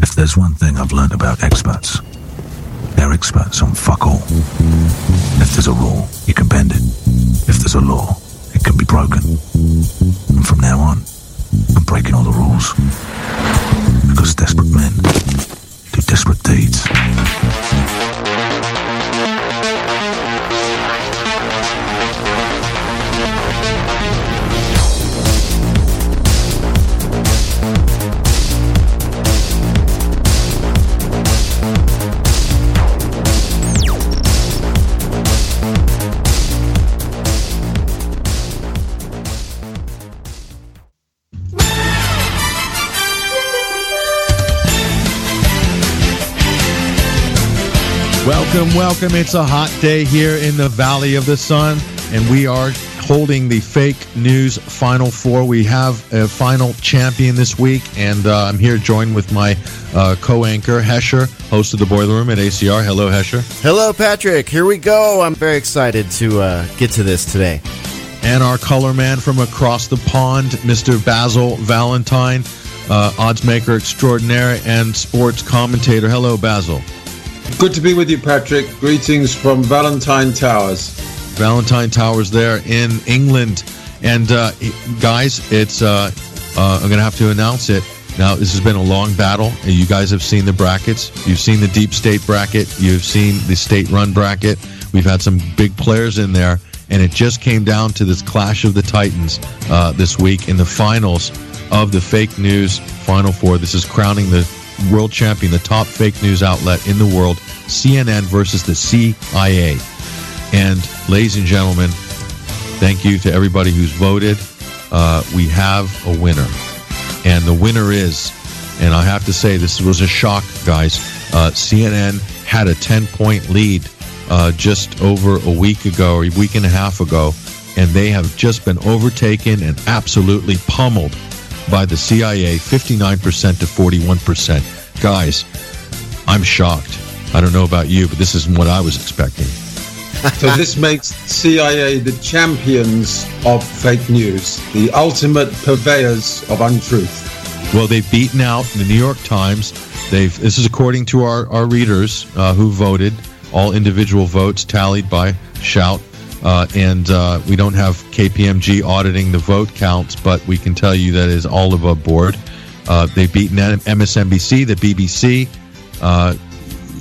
If there's one thing I've learned about experts, they're experts on fuck all. If there's a rule, you can bend it. If there's a law, it can be broken. And from now on, I'm breaking all the rules. Because desperate men do desperate deeds. Welcome, welcome. It's a hot day here in the Valley of the Sun, and we are holding the fake news Final Four. We have a final champion this week, and uh, I'm here joined with my uh, co anchor, Hesher, host of the Boiler Room at ACR. Hello, Hesher. Hello, Patrick. Here we go. I'm very excited to uh, get to this today. And our color man from across the pond, Mr. Basil Valentine, uh, odds maker extraordinaire and sports commentator. Hello, Basil. Good to be with you, Patrick. Greetings from Valentine Towers. Valentine Towers there in England. And uh, guys, it's uh, uh, I'm going to have to announce it. Now, this has been a long battle. And You guys have seen the brackets. You've seen the deep state bracket. You've seen the state run bracket. We've had some big players in there. And it just came down to this clash of the Titans uh, this week in the finals of the fake news Final Four. This is crowning the world champion, the top fake news outlet in the world, CNN versus the CIA. And ladies and gentlemen, thank you to everybody who's voted. Uh, we have a winner. And the winner is, and I have to say, this was a shock, guys. Uh, CNN had a 10 point lead uh, just over a week ago or a week and a half ago, and they have just been overtaken and absolutely pummeled by the CIA 59% to 41%. Guys, I'm shocked. I don't know about you, but this isn't what I was expecting. so this makes CIA the champions of fake news, the ultimate purveyors of untruth. Well, they've beaten out the New York Times. They've. This is according to our our readers uh, who voted. All individual votes tallied by Shout. Uh, and uh, we don't have KPMG auditing the vote counts, but we can tell you that is all above board. Uh, they've beaten MSNBC, the BBC, uh,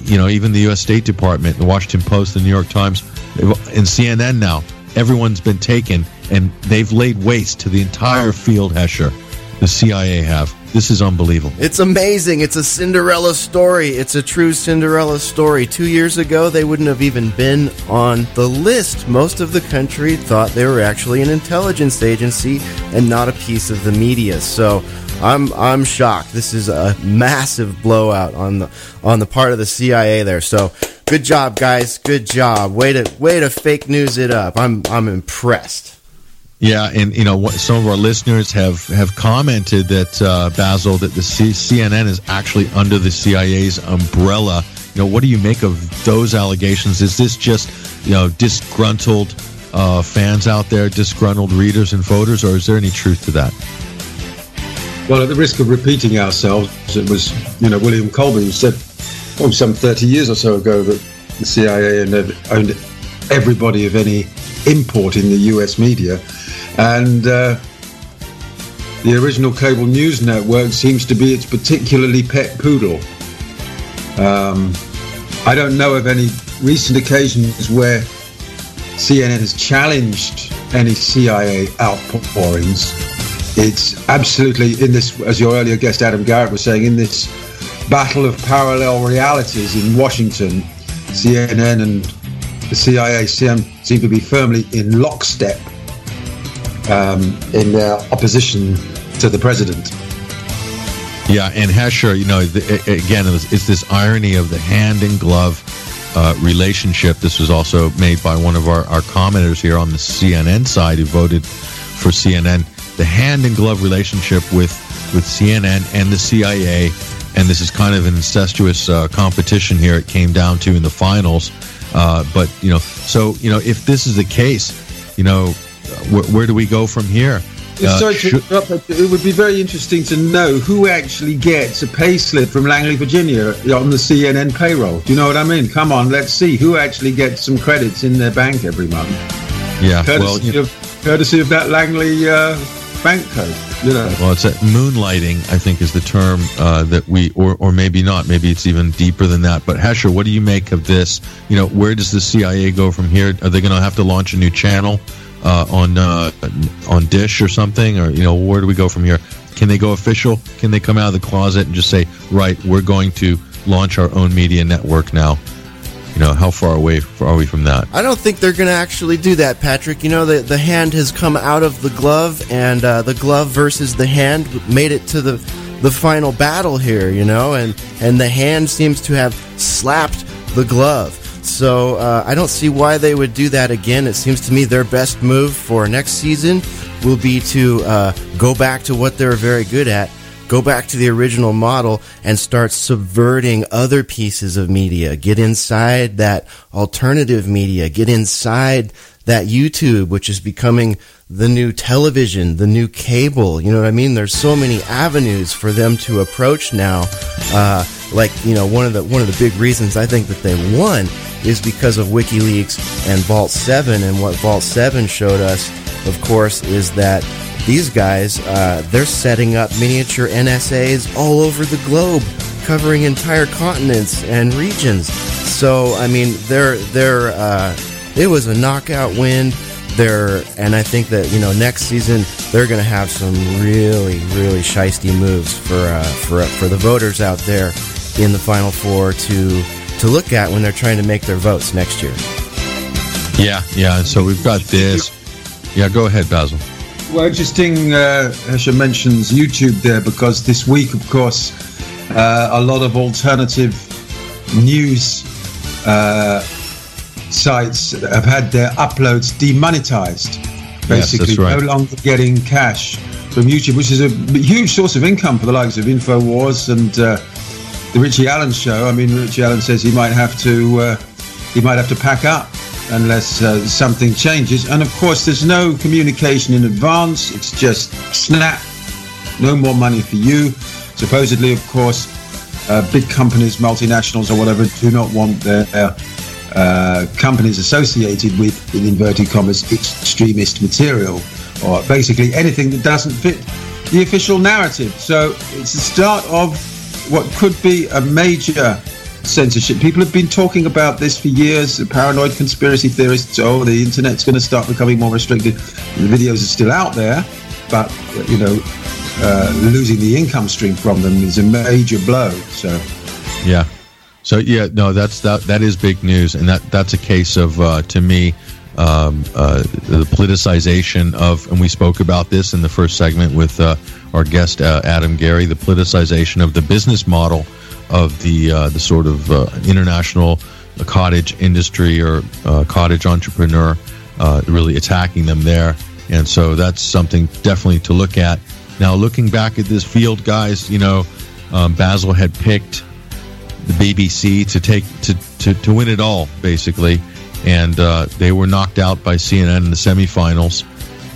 you know, even the U.S. State Department, the Washington Post, the New York Times, and CNN now. Everyone's been taken, and they've laid waste to the entire field, Hesher. The CIA have. This is unbelievable. It's amazing. It's a Cinderella story. It's a true Cinderella story. Two years ago, they wouldn't have even been on the list. Most of the country thought they were actually an intelligence agency and not a piece of the media. So I'm I'm shocked. This is a massive blowout on the on the part of the CIA there. So good job, guys. Good job. Way to way to fake news it up. I'm I'm impressed. Yeah, and you know some of our listeners have have commented that uh, Basil that the C- CNN is actually under the CIA's umbrella. You know, what do you make of those allegations? Is this just you know disgruntled uh, fans out there, disgruntled readers and voters, or is there any truth to that? Well, at the risk of repeating ourselves, it was you know William Colby who said, oh, some 30 years or so ago that the CIA owned everybody of any import in the U.S. media and uh, the original cable news network seems to be its particularly pet poodle. Um, I don't know of any recent occasions where CNN has challenged any CIA outpourings. It's absolutely in this, as your earlier guest Adam Garrie was saying, in this battle of parallel realities in Washington, CNN and the CIA seem, seem to be firmly in lockstep um, in their opposition to the president. Yeah, and Hesher, you know, the, again, it's this irony of the hand in glove uh, relationship. This was also made by one of our, our commenters here on the CNN side who voted for CNN. The hand in glove relationship with, with CNN and the CIA. And this is kind of an incestuous uh, competition here. It came down to in the finals. Uh, but, you know, so, you know, if this is the case, you know, where, where do we go from here? Uh, Sorry to interrupt, but it would be very interesting to know who actually gets a pay slip from Langley, Virginia on the CNN payroll. Do you know what I mean? Come on, let's see who actually gets some credits in their bank every month. yeah, well, Courtesy, you- of, courtesy of that Langley uh, bank code. You know. Well, it's that moonlighting, I think, is the term uh, that we, or or maybe not. Maybe it's even deeper than that. But Hesher, what do you make of this? You know, where does the CIA go from here? Are they going to have to launch a new channel uh, on uh, on Dish or something, or you know, where do we go from here? Can they go official? Can they come out of the closet and just say, right, we're going to launch our own media network now? You know, how far away are we from that? I don't think they're going to actually do that, Patrick. You know, the, the hand has come out of the glove, and uh, the glove versus the hand made it to the the final battle here. You know, and and the hand seems to have slapped the glove. So uh, I don't see why they would do that again. It seems to me their best move for next season will be to uh, go back to what they're very good at, go back to the original model and start subverting other pieces of media. Get inside that alternative media. Get inside that YouTube, which is becoming the new television, the new cable. You know what I mean? There's so many avenues for them to approach now. Uh, like you know, one of the one of the big reasons I think that they won is because of WikiLeaks and Vault Seven. And what Vault Seven showed us, of course, is that these guys uh, they're setting up miniature NSAs all over the globe, covering entire continents and regions. So I mean, they're they're uh, it was a knockout win. They're and I think that you know next season they're going to have some really really shisty moves for uh, for for the voters out there in the final four to to look at when they're trying to make their votes next year. Yeah, yeah. So we've got this. Yeah, go ahead, Basil. Well, interesting. Uh, Hesher mentions YouTube there because this week, of course, uh, a lot of alternative news uh, sites have had their uploads demonetized. Basically, that's right. no longer getting cash from YouTube, which is a huge source of income for the likes of Infowars and uh, the Richie Allen show. I mean, Richie Allen says he might have to uh, he might have to pack up unless uh, something changes. And of course, there's no communication in advance. It's just snap, no more money for you. Supposedly, of course, uh, big companies, multinationals, or whatever, do not want their uh, companies associated with, in inverted commas, extremist material, or basically anything that doesn't fit the official narrative. So it's the start of what could be a major censorship. People have been talking about this for years. Paranoid conspiracy theorists, oh, the internet's going to start becoming more restricted. The videos are still out there, but you know, uh, losing the income stream from them is a major blow. So. Yeah. So yeah, no, that's that. That is big news, and that that's a case of uh, to me um, uh, the politicization of, and we spoke about this in the first segment with uh, our guest uh, Adam Garrie, the politicization of the business model of the uh, the sort of uh, international cottage industry or uh, cottage entrepreneur, really attacking them there, and so that's something definitely to look at. Now, looking back at this field, guys, you know, um, Basil had picked the BBC to take to, to, to win it all basically, and uh, they were knocked out by CNN in the semifinals,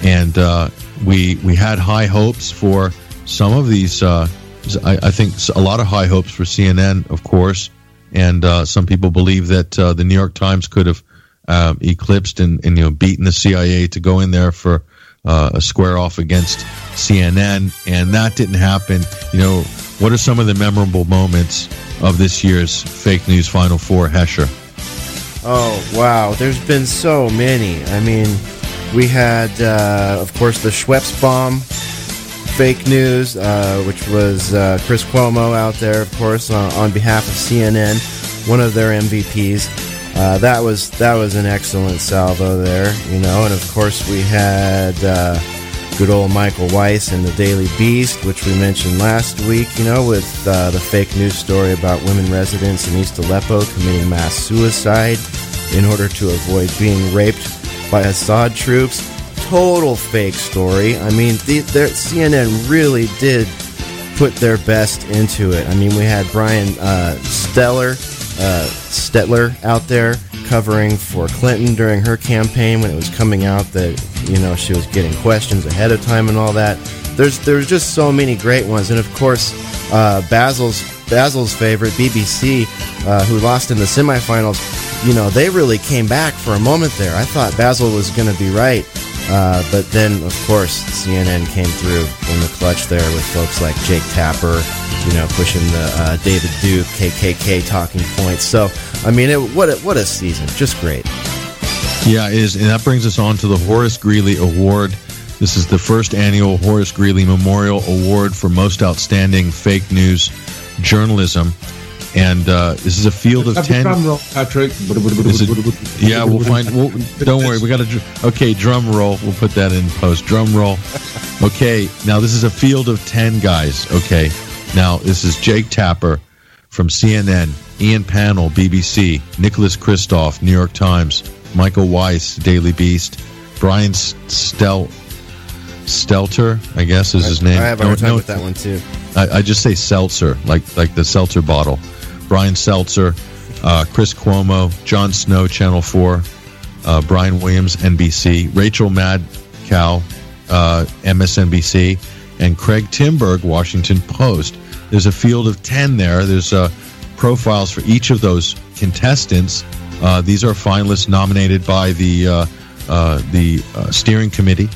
and uh, we we had high hopes for some of these. Uh, I, I think a lot of high hopes for CNN, of course, and uh, some people believe that uh, the New York Times could have um, eclipsed and, and you know beaten the CIA to go in there for uh, a square off against CNN, and that didn't happen. You know, what are some of the memorable moments of this year's fake news Final Four, Hesher? Oh wow, there's been so many. I mean, we had, uh, of course, the Schweppes bomb, fake news, uh, which was uh, Chris Cuomo out there, of course, on, on behalf of CNN, one of their MVPs. Uh, that was that was an excellent salvo there, you know, and of course we had uh, good old Michael Weiss and the Daily Beast, which we mentioned last week, you know, with uh, the fake news story about women residents in East Aleppo committing mass suicide in order to avoid being raped by Assad troops. Total fake story. I mean, the, their, CNN really did put their best into it. I mean, we had Brian uh, Steller, uh, Stetler out there covering for Clinton during her campaign when it was coming out that you know, she was getting questions ahead of time and all that. There's there's just so many great ones, and of course, uh, Basil's Basil's favorite BBC, uh, who lost in the semifinals. You know, they really came back for a moment there. I thought Basil was going to be right, uh, but then, of course, CNN came through in the clutch there with folks like Jake Tapper, you know, pushing the uh, David Duke KKK talking points. So, I mean, it, what a, what a season, just great. Yeah, it is, and that brings us on to the Horace Greeley Award. This is the first annual Horace Greeley Memorial Award for most outstanding fake news journalism, and uh, this is a field of ten. drum roll, Patrick. It- yeah, we'll find. We'll, don't worry, we got to. Okay, drum roll. We'll put that in post. Drum roll. Okay, now this is a field of ten guys. Okay, now this is Jake Tapper from CNN, Ian Pannell, BBC, Nicholas Kristof, New York Times, Michael Weiss, Daily Beast, Brian Stel Stelter, I guess is his name. I have a No- hard time no- with that one too. I, I just say seltzer, like like the seltzer bottle. Brian Seltzer, uh, Chris Cuomo, Jon Snow, Channel Four, uh, Brian Williams, NBC, Rachel Madcow, uh, MSNBC, and Craig Timberg, Washington Post. There's a field of ten there. There's uh, profiles for each of those contestants. Uh, these are finalists nominated by the uh, the steering committee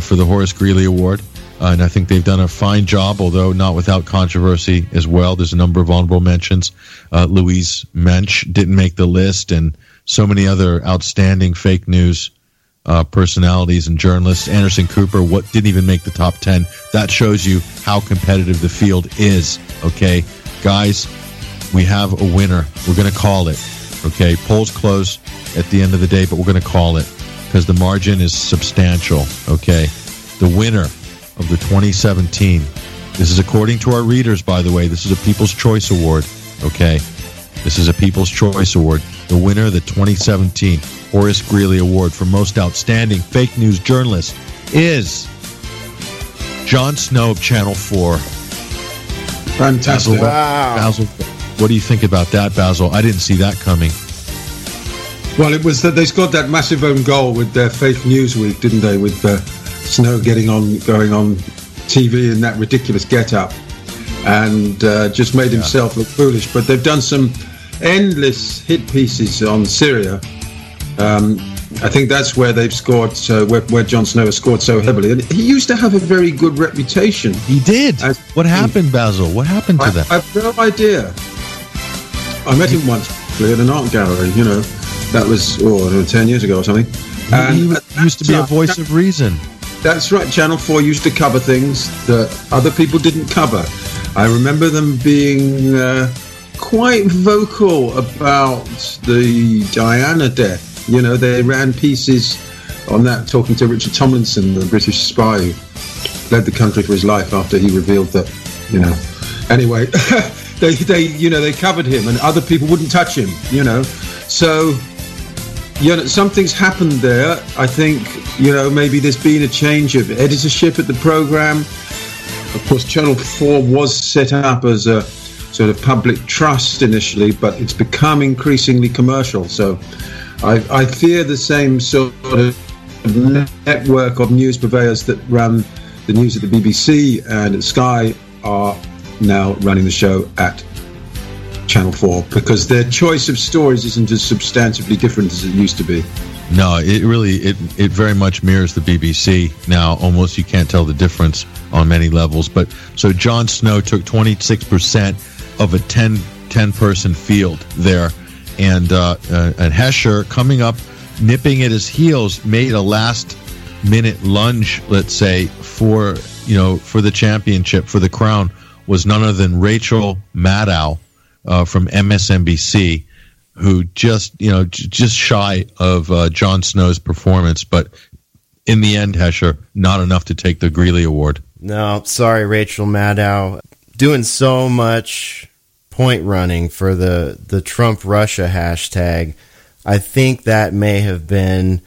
for the Horace Greeley Award. And I think they've done a fine job, although not without controversy as well. There's a number of honorable mentions. Uh, Louise Mensch didn't make the list, and so many other outstanding fake news uh, personalities and journalists. Anderson Cooper, what didn't even make the top ten. That shows you how competitive the field is. Okay, guys, we have a winner. We're going to call it. Okay, polls close at the end of the day, but we're going to call it because the margin is substantial. Okay, the winner of the 2017. This is according to our readers, by the way. This is a People's Choice Award. Okay, this is a People's Choice Award. The winner of the 2017 Horace Greeley Award for most outstanding fake news journalist is Jon Snow of Channel 4. Fantastic. Basil, Wow. Basil, what do you think about that, Basil? I didn't see that coming. Well, it was that they scored that massive own goal with their fake news week, didn't they? With uh, Snow getting on, going on TV in that ridiculous get-up, and uh, just made himself look foolish. But they've done some endless hit pieces on Syria. Um, I think that's where they've scored. So where, where Jon Snow has scored so heavily, and he used to have a very good reputation. He did. What happened, Basil? What happened to I, that? I have no idea. I met him once at an art gallery. You know, that was oh, know, ten years ago or something. And he used to be a voice of reason. That's right. Channel Four used to cover things that other people didn't cover. I remember them being uh, quite vocal about the Diana death. You know, they ran pieces on that, talking to Richard Tomlinson, the British spy who led the country for his life after he revealed that. You know. Anyway, they they you know they covered him, and other people wouldn't touch him. You know, so you know, something's happened there. I think, you know, maybe there's been a change of editorship at the program. Of course, Channel 4 was set up as a sort of public trust initially, but it's become increasingly commercial. So I, I fear the same sort of network of news purveyors that run the news at the BBC and at Sky are now running the show at Channel 4 because their choice of stories isn't as substantively different as it used to be. No, it really it it very much mirrors the BBC now. Almost you can't tell the difference on many levels. But so Jon Snow took 26 percent of a 10, 10 person field there, and uh, uh, and Hesher coming up, nipping at his heels, made a last minute lunge, let's say for you know for the championship for the crown was none other than Rachel Maddow uh, from MSNBC who just you know j- just shy of uh, Jon Snow's performance, but in the end, Hesher not enough to take the Greeley Award. No, sorry, Rachel Maddow. Doing so much point running for the, the Trump Russia hashtag. I think that may have been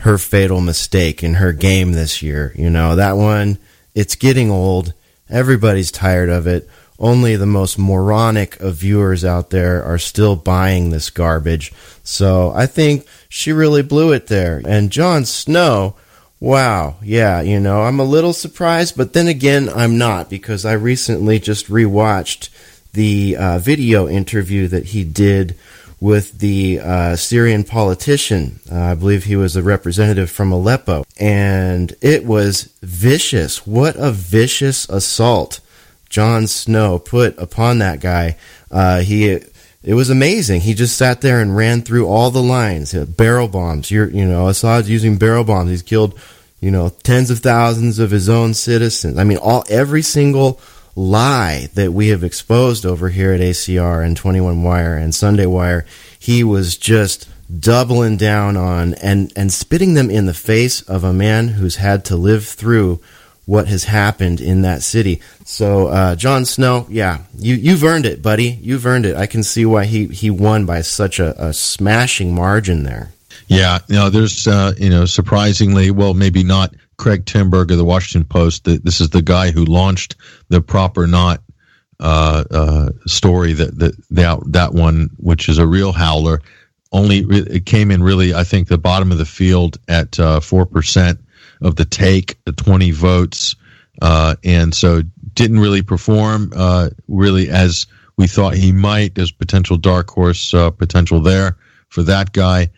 her fatal mistake in her game this year. You know, that one, it's getting old. Everybody's tired of it. Only the most moronic of viewers out there are still buying this garbage. So I think she really blew it there. And Jon Snow, Wow. Yeah, you know, I'm a little surprised, but then again, I'm not because I recently just rewatched the uh, video interview that he did with the uh, Syrian politician. Uh, I believe he was a representative from Aleppo. And it was vicious. What a vicious assault Jon Snow put upon that guy. Uh, he. It was amazing. He just sat there and ran through all the lines. Barrel bombs. You're, you know, Assad's using barrel bombs. He's killed, you know, tens of thousands of his own citizens. I mean, all every single lie that we have exposed over here at ACR and 21 Wire and Sunday Wire, he was just doubling down on and, and spitting them in the face of a man who's had to live through what has happened in that city. So, uh, Jon Snow, yeah, you, you've earned it, buddy. You've earned it. I can see why he, he won by such a, a smashing margin there. Yeah, know, there's, uh, you know, surprisingly, well, maybe not Craig Timberg of the Washington Post. This is the guy who launched the Prop or Not uh, uh, story that that that that one, which is a real howler. Only it came in really, I think, the bottom of the field at uh, four percent of the take, the twenty votes, uh, and so didn't really perform uh, really as we thought he might. There's potential dark horse potential there for that guy.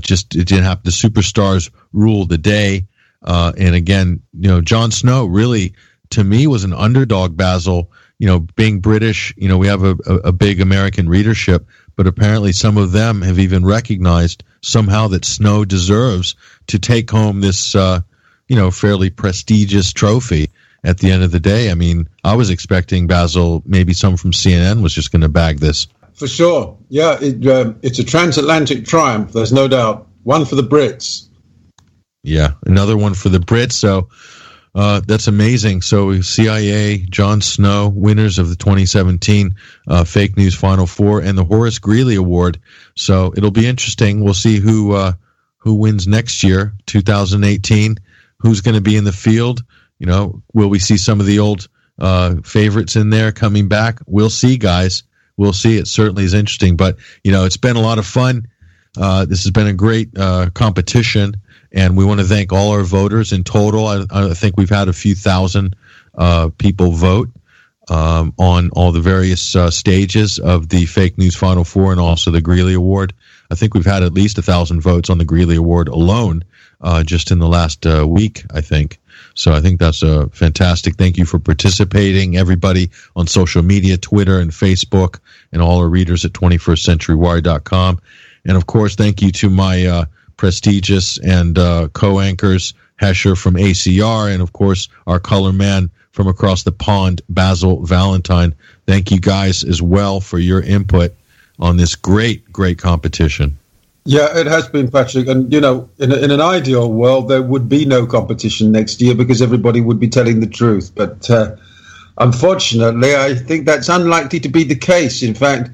just it didn't happen. The superstars ruled the day. Uh, and again, you know, Jon Snow really, to me, was an underdog. Basil, you know, being British, you know, we have a, a, a big American readership, but apparently some of them have even recognized somehow that Snow deserves to take home this, uh, you know, fairly prestigious trophy. At the end of the day, I mean, I was expecting Basil, maybe someone from CNN was just going to bag this. For sure, yeah, it, uh, it's a transatlantic triumph. There's no doubt. One for the Brits, yeah, another one for the Brits. So uh, that's amazing. So CIA, Jon Snow, winners of the 2017 uh, Fake News Final Four, and the Horace Greeley Award. So it'll be interesting. We'll see who uh, who wins next year, 2018. Who's going to be in the field? You know, will we see some of the old uh, favorites in there coming back? We'll see, guys. We'll see. It certainly is interesting, but you know, it's been a lot of fun. Uh, this has been a great uh, competition. And we want to thank all our voters in total. I, I think we've had a few thousand uh, people vote um, on all the various uh, stages of the Fake News Final Four and also the Greeley Award. I think we've had at least a thousand votes on the Greeley Award alone uh, just in the last uh, week, I think. So I think that's a fantastic. Thank you for participating, everybody on social media, Twitter and Facebook, and all our readers at 21stcenturywire.com. And of course, thank you to my uh, prestigious and uh, co-anchors Hesher from ACR, and of course our color man from across the pond, Basil Valentine. Thank you guys as well for your input on this great, great competition. Yeah, it has been, Patrick. And, you know, in, a, in an ideal world, there would be no competition next year because everybody would be telling the truth. But uh, unfortunately, I think that's unlikely to be the case. In fact,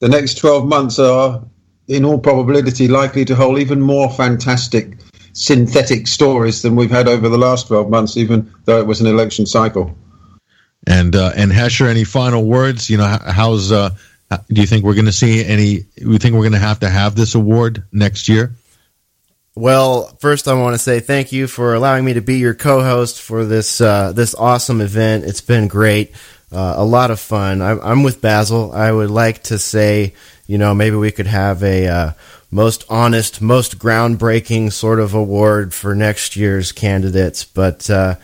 the next 12 months are in all probability, likely to hold even more fantastic synthetic stories than we've had over the last 12 months, even though it was an election cycle. And uh, and Hesher, any final words? You know, how's uh, do you think we're going to see any? We think we're going to have to have this award next year? Well, first I want to say thank you for allowing me to be your co-host for this uh, this awesome event. It's been great, uh, a lot of fun. I'm, I'm with Basil. I would like to say you know, maybe we could have a uh, most honest, most groundbreaking sort of award for next year's candidates. But uh,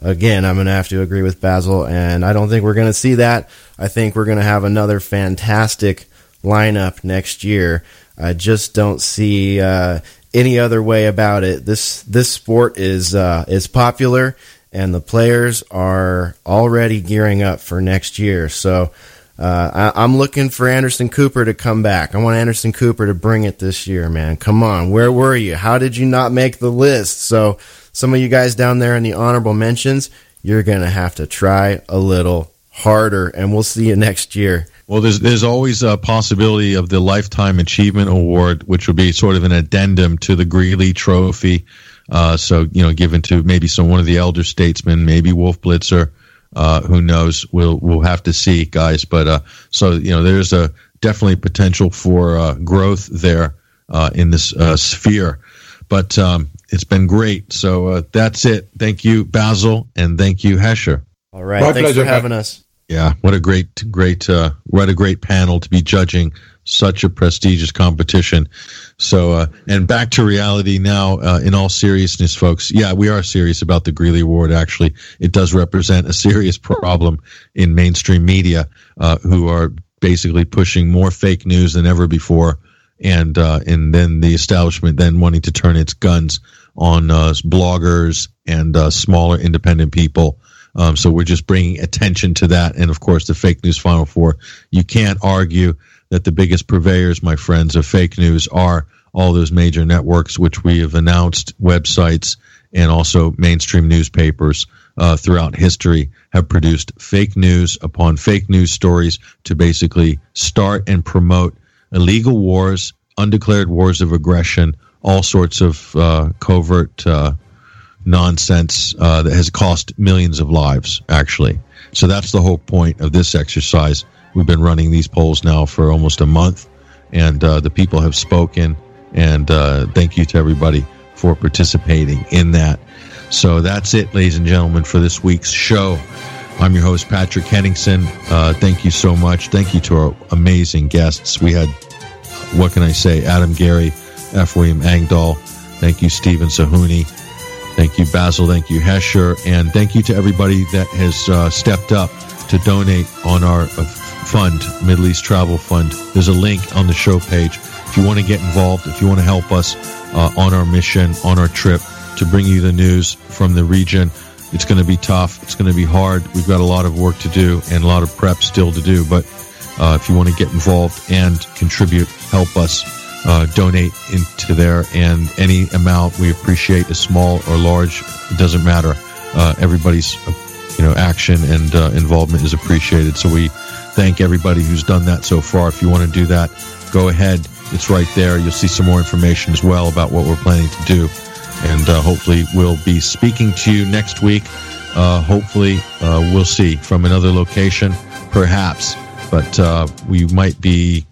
again, I'm going to have to agree with Basil, and I don't think we're going to see that. I think we're going to have another fantastic lineup next year. I just don't see uh, any other way about it. This this sport is uh, is popular, and the players are already gearing up for next year. So uh, I, am looking for Anderson Cooper to come back. I want Anderson Cooper to bring it this year, man. Come on, where were you? How did you not make the list? So, some of you guys down there in the honorable mentions, you're gonna have to try a little harder, and we'll see you next year. Well, there's there's always a possibility of the Lifetime Achievement Award, which would be sort of an addendum to the Greeley Trophy. Uh, so you know, given to maybe some one of the elder statesmen, maybe Wolf Blitzer uh, who knows? We'll we'll have to see, guys. But uh, so you know, there's a definitely potential for uh, growth there uh, in this uh, sphere. But um, it's been great. So uh, that's it. Thank you, Basil, and thank you, Hesher. All right. My Thanks pleasure. for having us. Yeah, what a great, great, uh, what a great panel to be judging such a prestigious competition. So, uh, and back to reality now. Uh, in all seriousness, folks, yeah, we are serious about the Greeley Award. Actually, it does represent a serious problem in mainstream media, uh, who are basically pushing more fake news than ever before, and uh, and then the establishment then wanting to turn its guns on uh, bloggers and uh, smaller independent people. Um, so we're just bringing attention to that, and of course, the fake news Final Four. You can't argue that the biggest purveyors, my friends, of fake news are all those major networks, which we have announced, websites, and also mainstream newspapers uh, throughout history have produced fake news upon fake news stories to basically start and promote illegal wars, undeclared wars of aggression, all sorts of uh, covert uh, nonsense uh, that has cost millions of lives, actually. So that's the whole point of this exercise. We've been running these polls now for almost a month, and uh, the people have spoken. And uh, thank you to everybody for participating in that. So that's it, ladies and gentlemen, for this week's show. I'm your host, Patrick Henningsen. Uh, thank you so much. Thank you to our amazing guests. We had, what can I say, Adam Garrie, F. William Engdahl. Thank you, Stephen Sahiounie. Thank you, Basil. Thank you, Hesher. And thank you to everybody that has uh, stepped up to donate on our uh, fund, Middle East Travel Fund. There's a link on the show page. If you want to get involved, if you want to help us uh, on our mission, on our trip, to bring you the news from the region. It's going to be tough. It's going to be hard. We've got a lot of work to do and a lot of prep still to do. But uh, if you want to get involved and contribute, help us uh, donate into there. And any amount we appreciate, is small or large, it doesn't matter. Uh, everybody's you know action and uh, involvement is appreciated. So we thank everybody who's done that so far. If you want to do that, go ahead. It's right there. You'll see some more information as well about what we're planning to do and uh, hopefully we'll be speaking to you next week. Uh, hopefully, uh, we'll see from another location, perhaps, but uh, we might be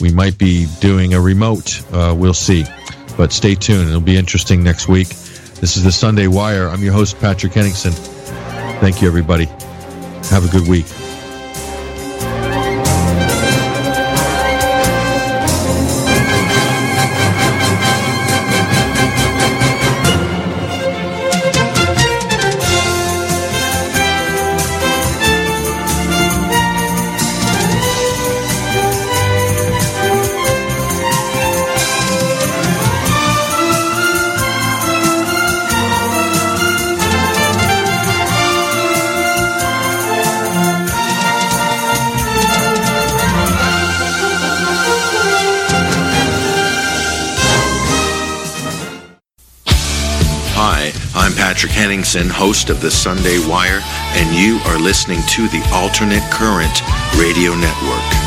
we might be doing a remote. Uh, we'll see, but stay tuned. It'll be interesting next week. This is the Sunday Wire. I'm your host, Patrick Henningsen. Thank you, everybody. Have a good week. Henningsen, host of the Sunday Wire, and you are listening to the Alternate Current Radio Network.